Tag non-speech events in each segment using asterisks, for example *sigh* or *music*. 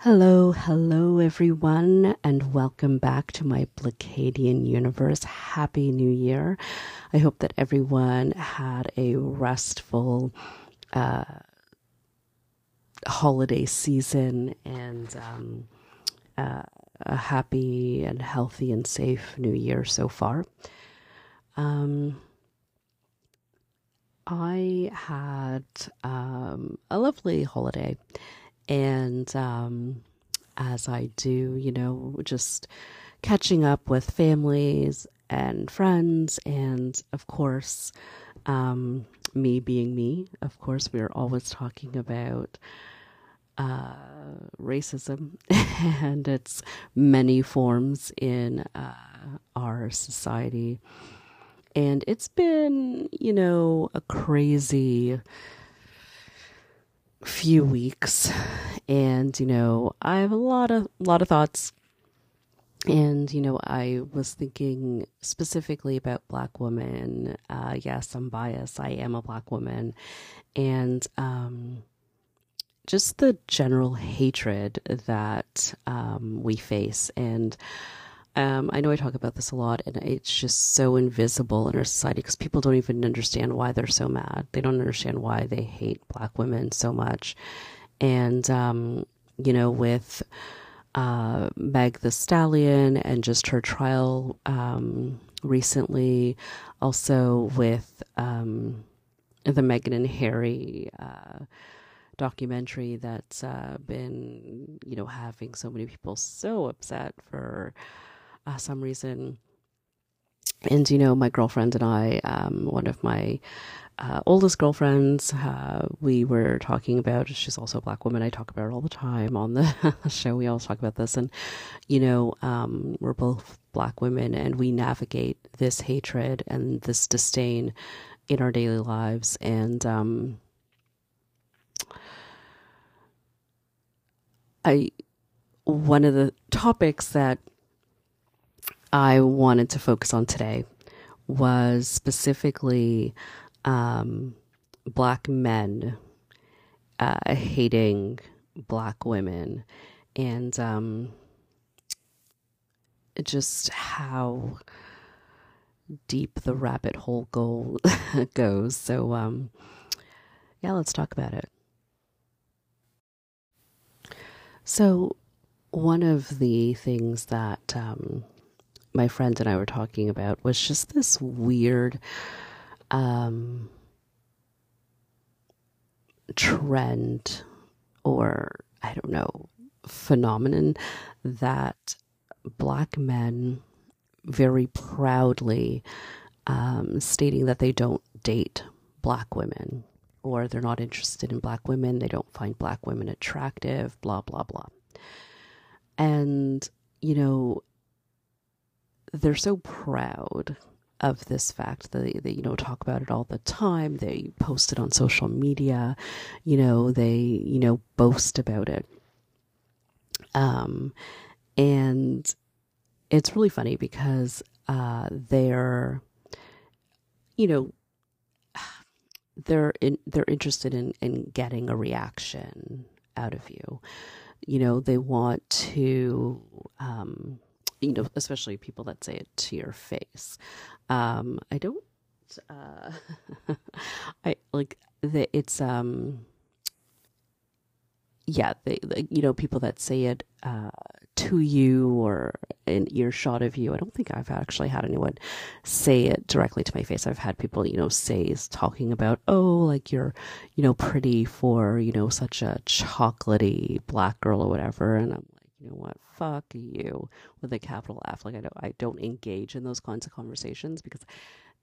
Hello, hello, everyone, and welcome back to my Blacadian universe. Happy New Year. I hope that everyone had a restful uh, holiday season and um, uh, a happy and healthy and safe New Year so far. Um, I had um, a lovely holiday and um, as I do, you know, just catching up with families and friends, and of course, um, me being me. Of course, we are always talking about uh, racism *laughs* and its many forms in uh, our society. And it's been, you know, a crazy few weeks and you know i have a lot of lot of thoughts. And you know i was thinking specifically about black women. Uh, yes i'm biased. I am a black woman. And um, just the general hatred that um, we face. And um, I know I talk about this a lot, and it's just so invisible in our society because people don't even understand why they're so mad. They don't understand why they hate black women so much. And, um, you know, with uh, Meg the Stallion and just her trial um, recently, also with um, the Meghan and Harry. Uh, documentary that's uh, been, you know, having so many people so upset for uh, some reason. And, you know, my girlfriend and I, um, one of my uh, oldest girlfriends, uh, we were talking about, she's also a black woman. I talk about her all the time on the *laughs* show. We always talk about this. And, you know, um, we're both black women and we navigate this hatred and this disdain in our daily lives. And, um, I, one of the topics that I wanted to focus on today was specifically um, black men uh, hating black women and um, just how deep the rabbit hole go- *laughs* goes. So, um, yeah, let's talk about it. So, one of the things that um, my friend and I were talking about was just this weird um, trend or I don't know phenomenon that black men very proudly um, stating that they don't date black women or they're not interested in black women, they don't find black women attractive, blah, blah, blah. And, you know, they're so proud of this fact that they, they, you know talk about it all the time. They post it on social media. You know they you know boast about it. Um and it's really funny because uh they're you know they're in, they're interested in in getting a reaction out of you. You know they want to um you know, especially people that say it to your face. Um, I don't, uh, *laughs* I like that it's, um, yeah, they, you know, people that say it, uh, to you or an earshot of you. I don't think I've actually had anyone say it directly to my face. I've had people, you know, say talking about, oh, like you're, you know, pretty for, you know, such a chocolatey black girl or whatever. And I'm you know what, fuck you with a capital F. Like I don't, I don't engage in those kinds of conversations because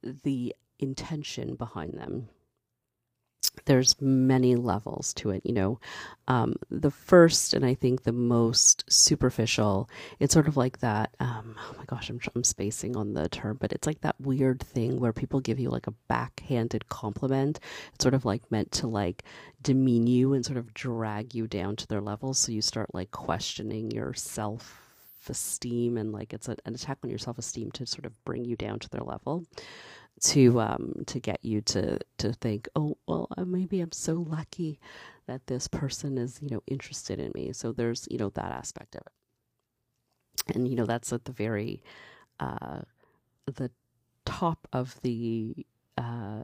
the intention behind them there's many levels to it you know. Um, the first and i think the most superficial it's sort of like that um, oh my gosh I'm, I'm spacing on the term but it's like that weird thing where people give you like a backhanded compliment. It's sort of like meant to like demean you and sort of drag you down to their level. So you start like questioning your self esteem and like it's a, an attack on your self esteem to sort of bring you down to their level to um to get you to to think oh well uh, maybe i'm so lucky that this person is you know interested in me. So there's you know that aspect of it. And you know that's at the very uh the top of the uh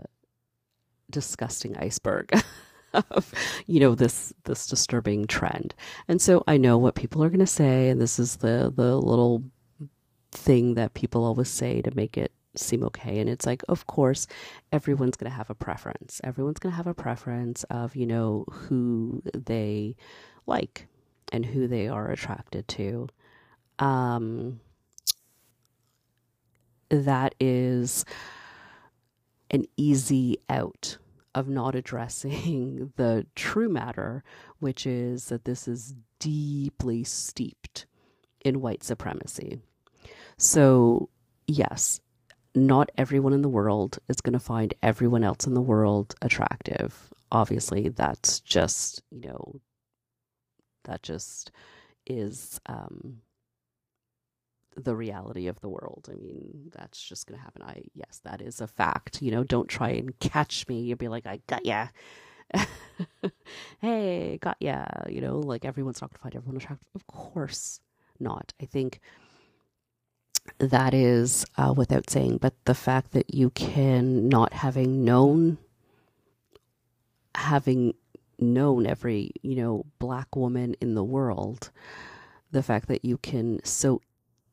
disgusting iceberg *laughs* of you know this this disturbing trend. And so i know what people are going to say and this is the the little thing that people always say to make it seem okay. And it's like of course everyone's going to have a preference. Everyone's going to have a preference of you know who they like and who they are attracted to. Um that is an easy out of not addressing *laughs* the true matter, which is that this is deeply steeped in white supremacy. So, yes, not everyone in the world is going to find everyone else in the world attractive. Obviously, that's just, you know, that just is um, the reality of the world. I mean, that's just going to happen. I, yes, that is a fact. You know, don't try and catch me. You'll be like, I got ya. *laughs* hey, got ya. You know, like everyone's not going to find everyone attractive. Of course not. I think that is uh, without saying, but the fact that you can not having known, having known every, you know, black woman in the world, the fact that you can so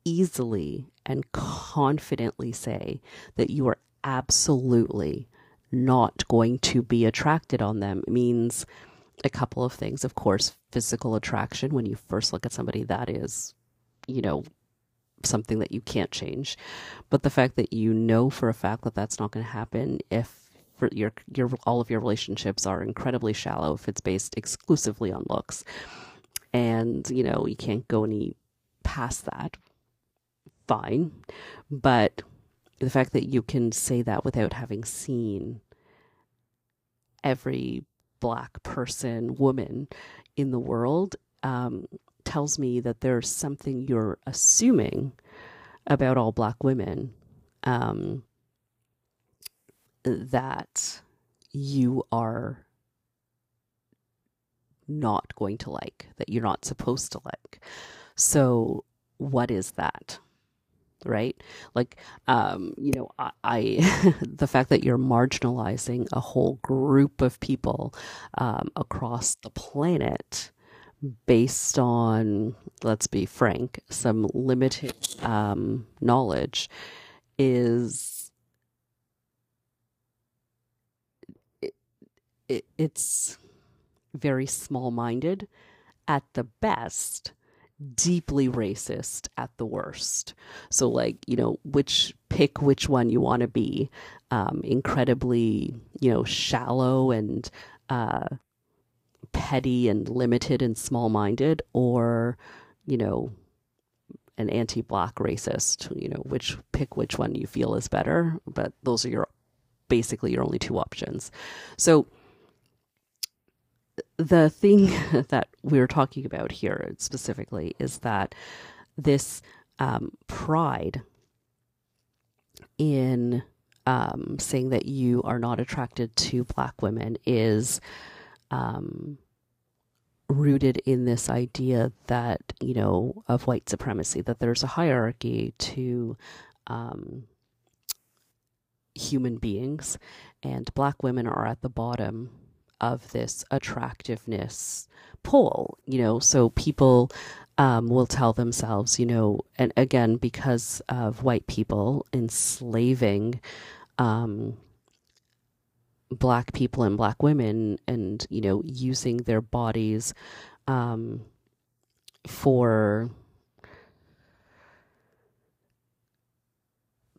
easily and confidently say that you are absolutely not going to be attracted on them means a couple of things. Of course, physical attraction, when you first look at somebody, that is, you know, something that you can't change. But the fact that you know for a fact that that's not going to happen if for your your all of your relationships are incredibly shallow if it's based exclusively on looks and you know you can't go any past that fine. But the fact that you can say that without having seen every black person, woman in the world, um, tells me that there's something you're assuming about all black women um, that you are not going to like, that you're not supposed to like. So, what is that? right like um you know i, I *laughs* the fact that you're marginalizing a whole group of people um, across the planet based on let's be frank some limited um, knowledge is it, it, it's very small-minded at the best deeply racist at the worst. So, like, you know, which pick which one you want to be. Um, incredibly, you know, shallow and uh, petty and limited and small minded, or, you know, an anti black racist, you know, which pick which one you feel is better. But those are your basically your only two options. So, the thing *laughs* that we're talking about here specifically is that this um, pride in um, saying that you are not attracted to black women is um, rooted in this idea that you know of white supremacy that there's a hierarchy to um, human beings and black women are at the bottom of this attractiveness pull, you know, so people um, will tell themselves, you know, and again, because of white people enslaving um, black people and black women and, you know, using their bodies um, for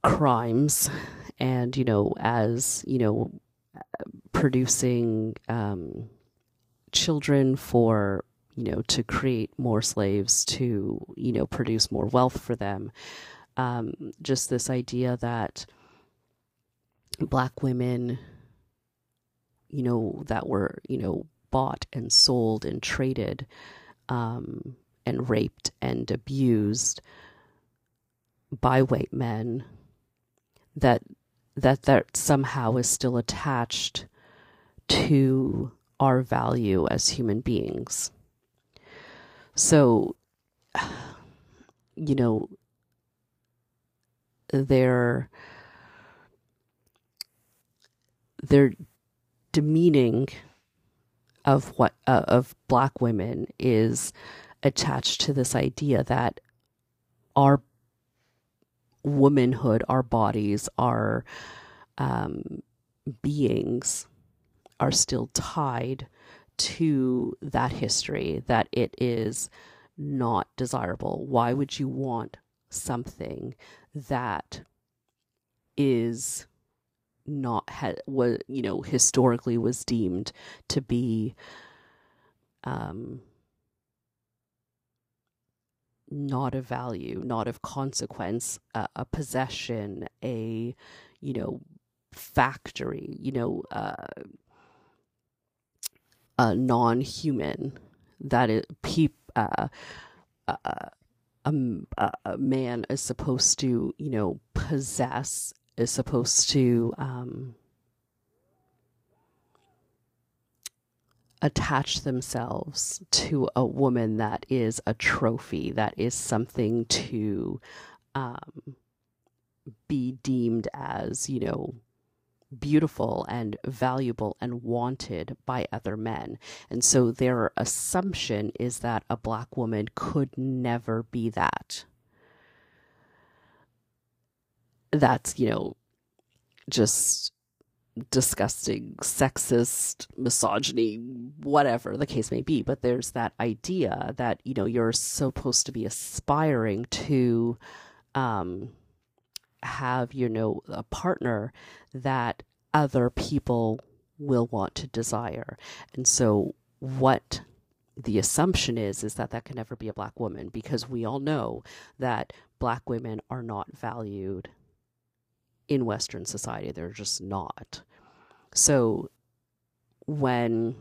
crimes and, you know, as, you know, producing um, children for you know to create more slaves to you know produce more wealth for them. Um, just this idea that black women you know that were you know bought and sold and traded um, and raped and abused by white men that that that somehow is still attached to our value as human beings. So, *sighs* you know, their their demeaning of what uh, of black women is attached to this idea that our womanhood, our bodies, our um, beings are still tied to that history, that it is not desirable. Why would you want something that is not had was you know historically was deemed to be um not of value, not of consequence, a possession, a you know factory, you know, uh, a non-human that is peep. Uh, uh, a, a, man is supposed to, you know, possess, is supposed to um, attach themselves to a woman that is a trophy, that is something to um, be deemed as, you know, beautiful and valuable and wanted by other men. And so their assumption is that a black woman could never be that. That's, you know, just disgusting, sexist, misogyny, whatever the case may be. But there's that idea that, you know, you're supposed to be aspiring to um, have, you know, a partner that other people will want to desire. And so what the assumption is is that that can never be a black woman because we all know that black women are not valued in western society they're just not. So when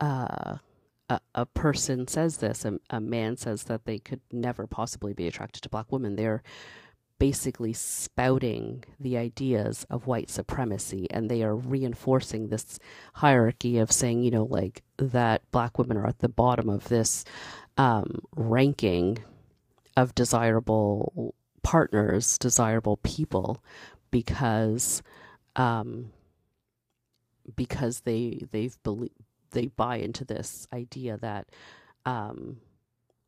uh, a, a person says this, a, a man says that they could never possibly be attracted to black women, they're basically spouting the ideas of white supremacy and they are reinforcing this hierarchy of saying, you know, like that black women are at the bottom of this um, ranking of desirable partners, desirable people, because um, because they they've believe they buy into this idea that um,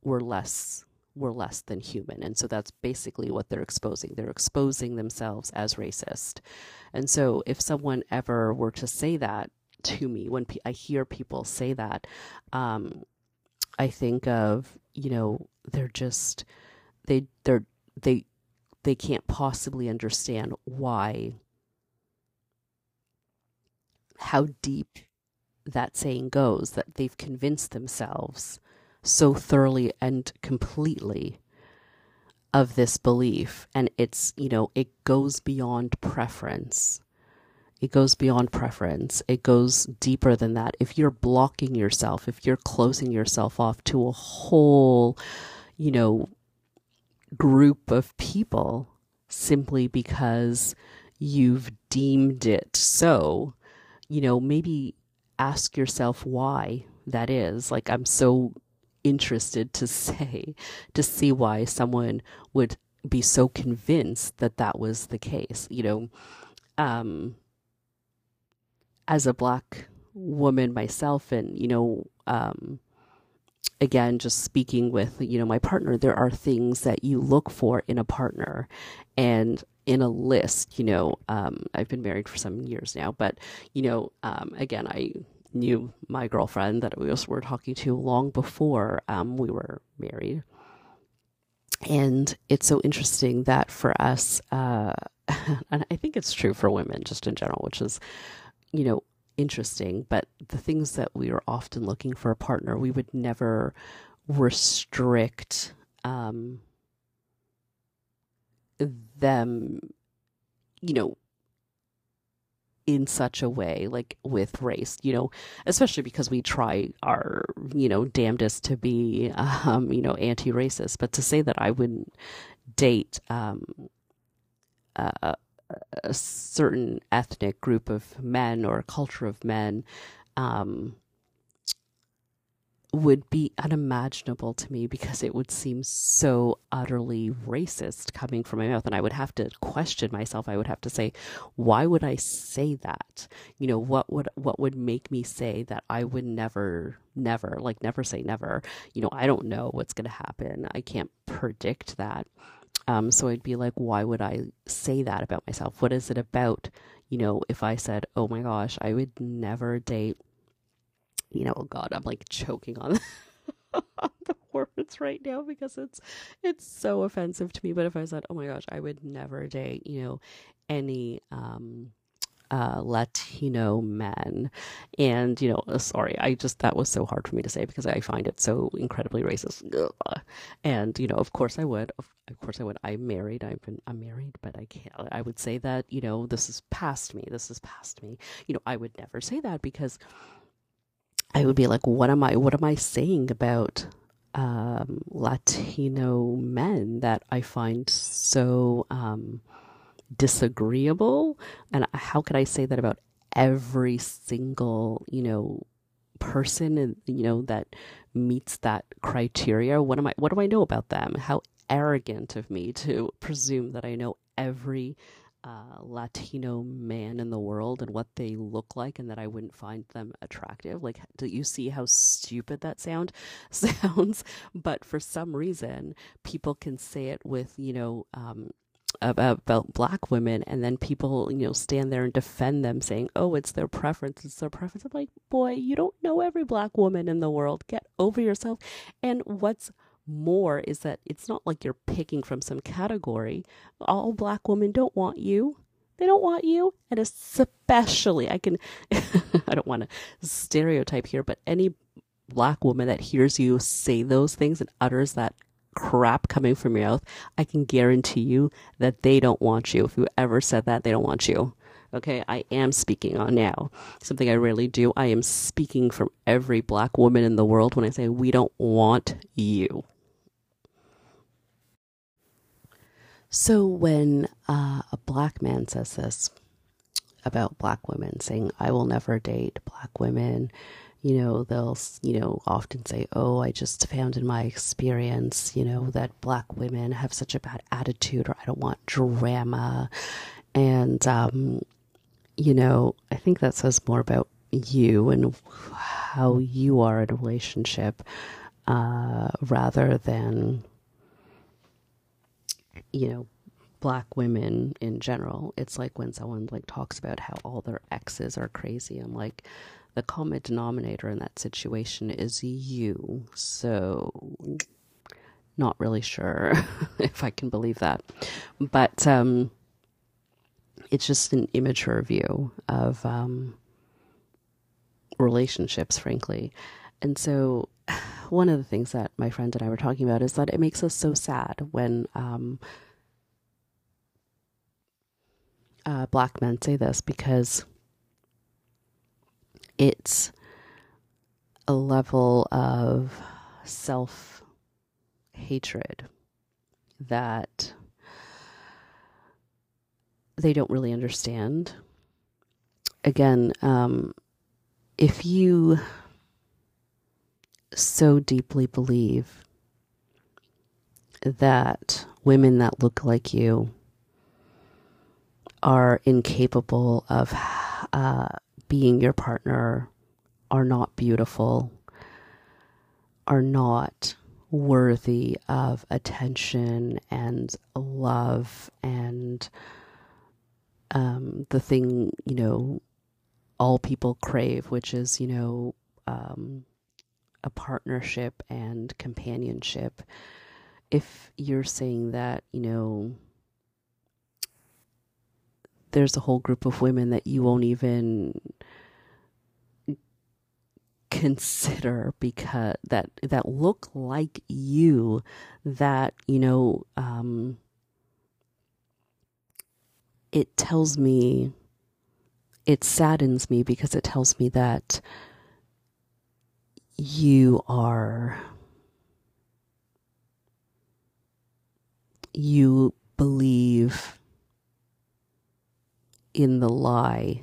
we're less we're less than human. And so that's basically what they're exposing. They're exposing themselves as racist. And so if someone ever were to say that to me when pe- i hear people say that um, i think of you know they're just they they're they they can't possibly understand why how deep that saying goes that they've convinced themselves so thoroughly and completely of this belief. And it's you know it goes beyond preference. It goes beyond preference. It goes deeper than that. If you're blocking yourself if you're closing yourself off to a whole you know group of people simply because you've deemed it so, you know, maybe ask yourself why that is. Like, I'm so interested to say, to see why someone would be so convinced that that was the case. You know, um, as a black woman myself, and, you know, um, again just speaking with you know my partner there are things that you look for in a partner and in a list you know um, i've been married for some years now but you know um, again i knew my girlfriend that we were talking to long before um, we were married. And it's so interesting that for us uh, *laughs* and i think it's true for women just in general which is you know interesting, but the things that we are often looking for a partner, we would never restrict um, them, you know, in such a way, like with race, you know, especially because we try our, you know, damnedest to be, um, you know, anti racist. But to say that I wouldn't date, um, uh, a certain ethnic group of men or a culture of men um, would be unimaginable to me because it would seem so utterly racist coming from my mouth. And i would have to question myself. I would have to say why would i say that? You know what would what would make me say that i would never never like never say never? You know i don't know what's going to happen. I can't predict that um, so I'd be like, why would I say that about myself? What is it about? You know, if I said, oh my gosh, I would never date, you know, oh God, I'm like choking on *laughs* the words right now because it's it's so offensive to me. But if I said, oh my gosh, I would never date, you know, any um uh, Latino men. And, you know, uh, sorry, I just, that was so hard for me to say because I find it so incredibly racist. And, you know, of course I would. Of, of course I would. I'm married. I've been, I'm married, but I can't, I would say that, you know, this is past me. This is past me. You know, I would never say that because I would be like, what am I, what am I saying about um, Latino men that I find so, um, disagreeable. And how could I say that about every single, you know, person you know that meets that criteria? What am I what do I know about them? How arrogant of me to presume that I know every uh, Latino man in the world and what they look like, and that I wouldn't find them attractive. Like, do you see how stupid that sound *laughs* sounds? But for some reason, people can say it with you know um, about black women and then people you know stand there and defend them saying oh it's their preference it's their preference. I'm like boy you don't know every black woman in the world. Get over yourself. And what's more is that it's not like you're picking from some category. All black women don't want you. They don't want you. And especially i can *laughs* i don't want to stereotype here but any black woman that hears you say those things and utters that crap coming from your mouth, I can guarantee you that they don't want you. If you ever said that, they don't want you. Okay, I am speaking on now. Something I rarely do. I am speaking from every black woman in the world when I say we don't want you. So when uh, a black man says this about black women, saying, I will never date black women, you know, they'll, you know, often say, Oh, I just found in my experience, you know, that black women have such a bad attitude or I don't want drama. And, um, you know, I think that says more about you and how you are in a relationship, uh, rather than, you know, black women in general. It's like when someone like talks about how all their exes are crazy. I'm like, the common denominator in that situation is you. So, not really sure *laughs* if I can believe that. But um, it's just an immature view of um, relationships, frankly. And so, *sighs* one of the things that my friend and I were talking about is that it makes us so sad when um, uh, black men say this because it's a level of self hatred that they don't really understand. Again, um, if you so deeply believe that women that look like you are incapable of uh, being your partner are not beautiful, are not worthy of attention and love and um, the thing, you know, all people crave, which is, you know, um, a partnership and companionship. If you're saying that, you know, there's a whole group of women that you won't even consider because that that look like you that you know um, it tells me it saddens me because it tells me that you are you believe in the lie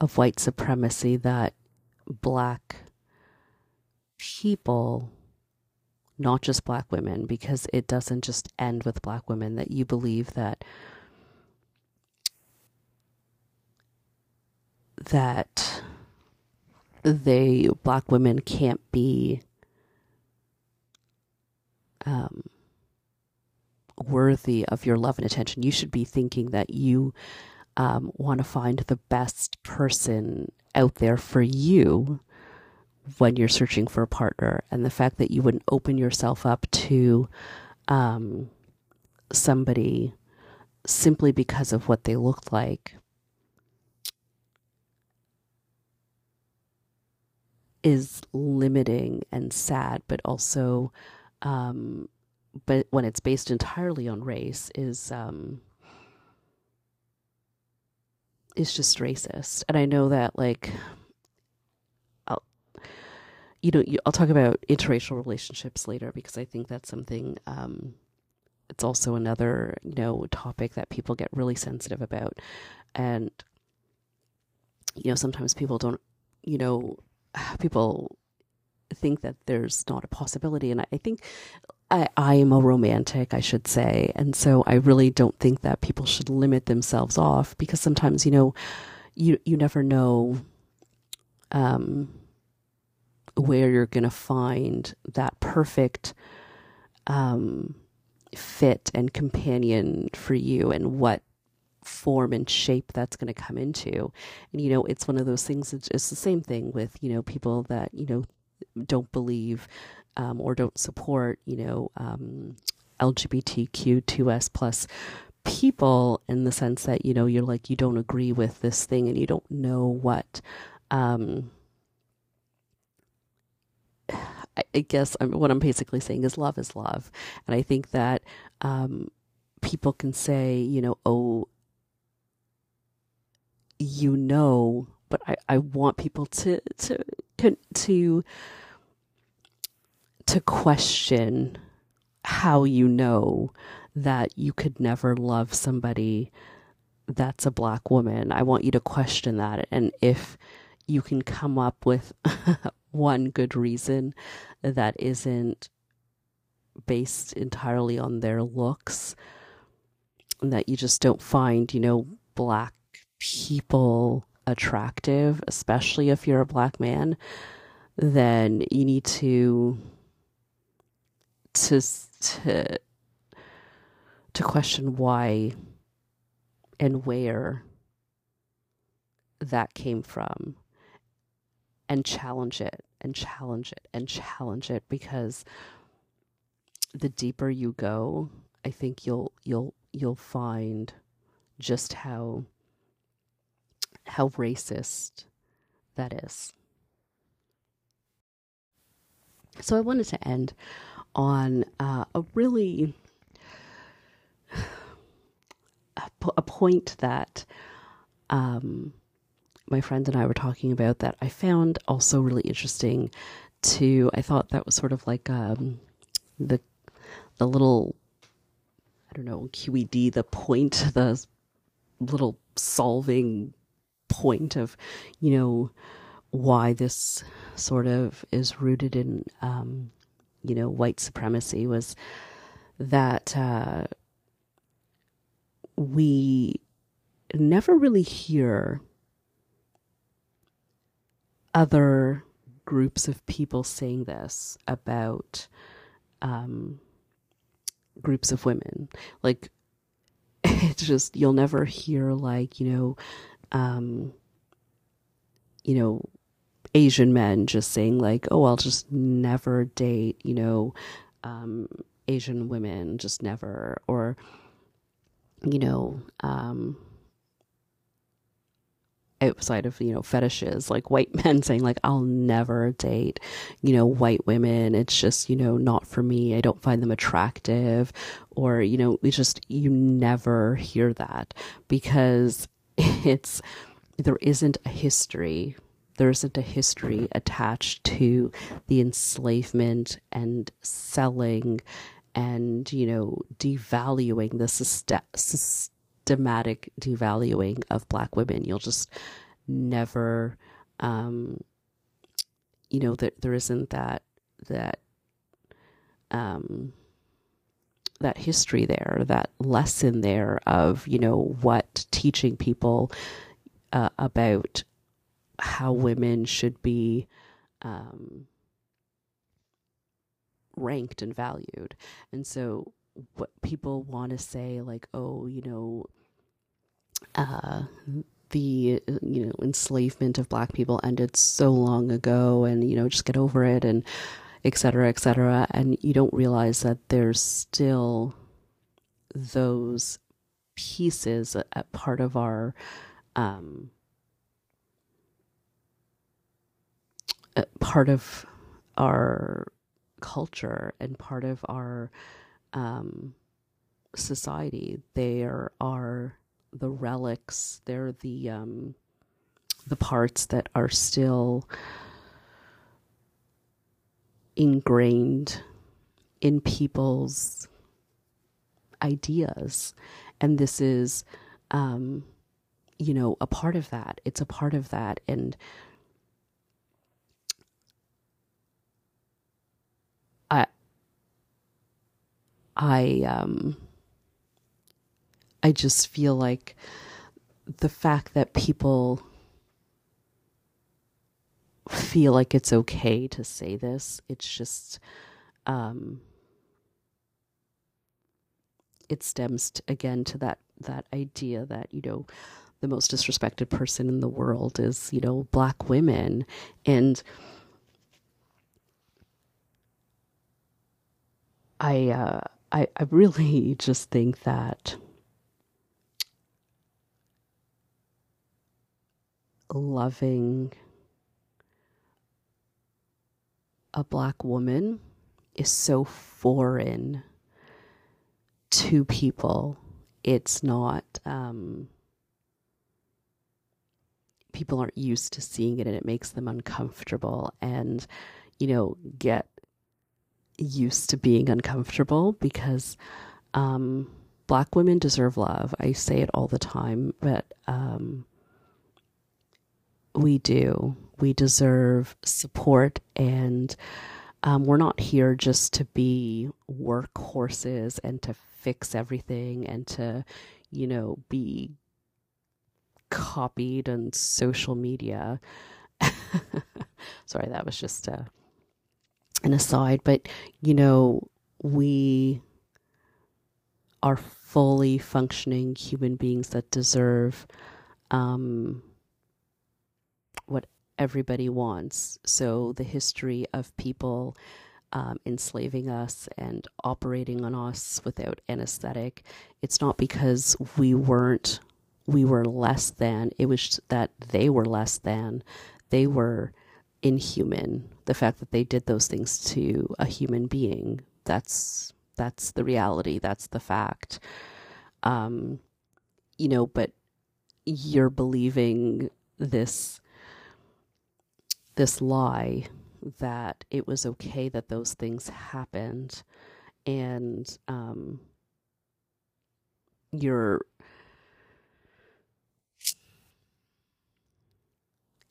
of white supremacy that black people, not just black women, because it doesn't just end with black women, that you believe that that they black women can't be um, worthy of your love and attention. You should be thinking that you um, want to find the best person out there for you when you're searching for a partner. And the fact that you wouldn't open yourself up to um, somebody simply because of what they look like is limiting and sad, but also, um, but when it's based entirely on race, is um, is just racist. And I know that, like, I'll, you know, I'll talk about interracial relationships later because I think that's something. Um, it's also another, you know, topic that people get really sensitive about, and you know, sometimes people don't, you know, people think that there's not a possibility. And I think I, I am a romantic, I should say. And so I really don't think that people should limit themselves off because sometimes, you know, you, you never know, um, where you're going to find that perfect, um, fit and companion for you and what form and shape that's going to come into. And, you know, it's one of those things, it's, it's the same thing with, you know, people that, you know, don't believe um, or don't support, you know, um, LGBTQ2S plus people in the sense that, you know, you're like, you don't agree with this thing and you don't know what, um, *sighs* I guess I'm, what I'm basically saying is love is love. And I think that, um, people can say, you know, oh, you know, but I, I want people to to to to question how you know that you could never love somebody that's a black woman. I want you to question that. And if you can come up with *laughs* one good reason that isn't based entirely on their looks, and that you just don't find, you know, black people attractive, especially if you're a black man, then you need to to to to question why and where that came from and challenge it and challenge it and challenge it because the deeper you go i think you'll you'll you'll find just how how racist that is. So I wanted to end on uh, a really a, point that um, my friend and I were talking about that I found also really interesting. To I thought that was sort of like um, the the little I don't know QED the point *laughs* the little solving point of, you know, why this sort of is rooted in, um, you know, white supremacy was that uh, we never really hear other groups of people saying this about um, groups of women. Like, *laughs* it's just, you'll never hear, like, you know, um, you know, Asian men just saying like, "Oh, I'll just never date," you know, um, Asian women, just never, or you know, um, outside of you know fetishes, like white *laughs* men saying like, "I'll never date," you know, white women. It's just you know not for me. I don't find them attractive, or you know, we just you never hear that because *laughs* it's there isn't a history there isn't a history attached to the enslavement and selling and you know devaluing the systematic devaluing of black women. You'll just never, um, you know, that there isn't that that um, that history there, that lesson there of you know what teaching people uh, about how women should be um, ranked and valued, and so what people want to say like, oh, you know, uh, the you know enslavement of black people ended so long ago, and you know just get over it and et cetera, et cetera. And you don't realize that there's still those pieces a, part of our um, part of our culture and part of our um, society. There are the relics. They're the um, the parts that are still ingrained in people's ideas. And this is, um, you know, a part of that. It's a part of that. And I, I, um, I just feel like the fact that people feel like it's okay to say this. It's just, um, it stems again to that that idea that you know the most disrespected person in the world is you know black women and I uh, I I really *laughs* just think that loving a black woman is so foreign to people. It's not, um, people aren't used to seeing it and it makes them uncomfortable and, you know, get used to being uncomfortable because, um, black women deserve love. I say it all the time, but, um, we do. We deserve support, and um, we're not here just to be workhorses and to fix everything and to, you know, be copied on social media. *laughs* Sorry, that was just a, an aside, but you know, we are fully functioning human beings that deserve um, what everybody wants. So the history of people um, enslaving us and operating on us without anesthetic, it's not because we weren't, we were less than, it was that they were less than. They were inhuman. The fact that they did those things to a human being, that's that's the reality. That's the fact. Um, you know, but you're believing this this lie that it was okay that those things happened and um, you're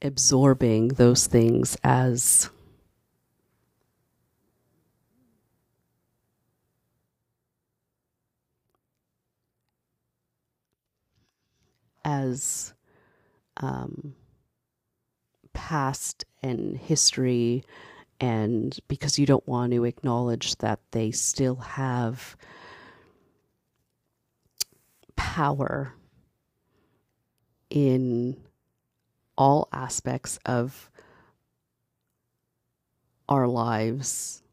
absorbing those things as as um, past and history and because you don't want to acknowledge that they still have power in all aspects of our lives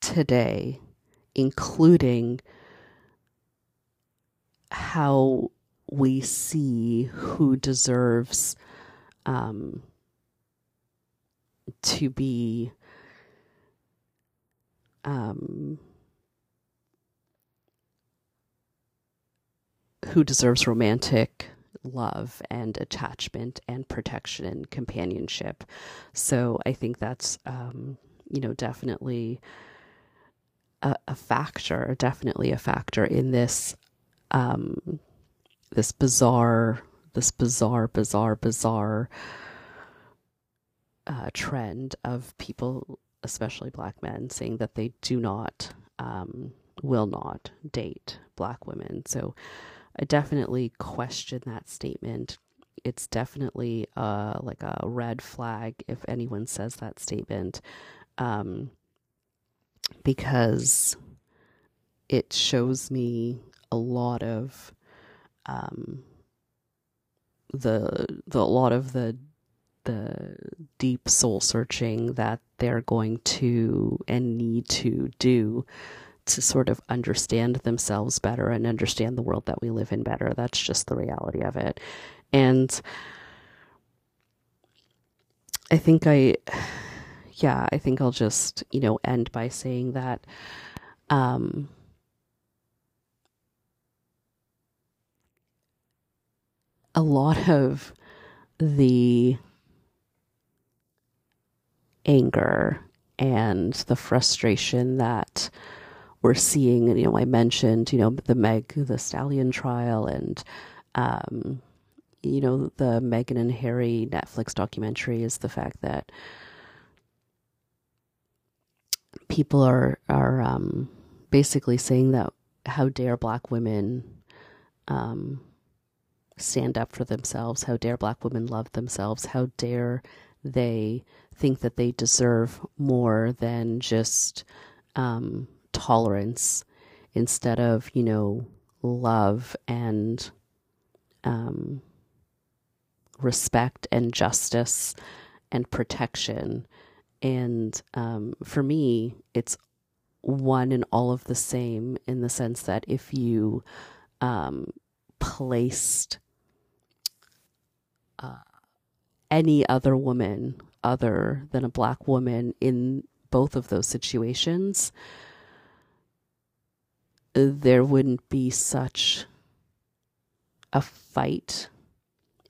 today, including how we see who deserves um, to be um, who deserves romantic love and attachment and protection and companionship. So I think that's, um, you know, definitely a, a, factor, definitely a factor in this um, this bizarre, this bizarre, bizarre, bizarre uh, trend of people, especially black men, saying that they do not, um, will not date black women. So I definitely question that statement. It's definitely uh, like a red flag if anyone says that statement, um, because it shows me a lot of um, the the a lot of the the deep soul searching that they're going to and need to do to sort of understand themselves better and understand the world that we live in better. That's just the reality of it. And I think I, yeah, I think I'll just, you know, end by saying that, um, a lot of the anger and the frustration that we're seeing. You know, I mentioned, you know, the Meg the Stallion trial and, um, you know, the Meghan and Harry Netflix documentary is the fact that people are are um, basically saying that how dare black women um, stand up for themselves? How dare black women love themselves? How dare they think that they deserve more than just um, tolerance instead of, you know, love and um, respect and justice and protection. And um, for me, it's one and all of the same in the sense that if you um, placed uh, any other woman other than a black woman in both of those situations, there wouldn't be such a fight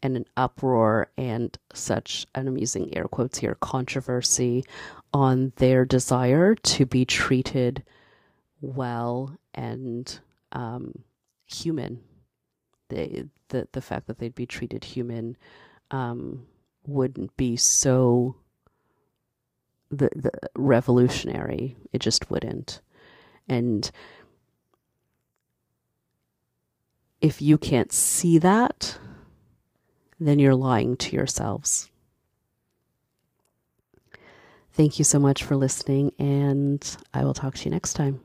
and an uproar and such, and I'm using air quotes here, controversy on their desire to be treated well and um, human. They, the the fact that they'd be treated human um, wouldn't be so the the revolutionary. It just wouldn't. And if you can't see that, then you're lying to yourselves. Thank you so much for listening, and I will talk to you next time.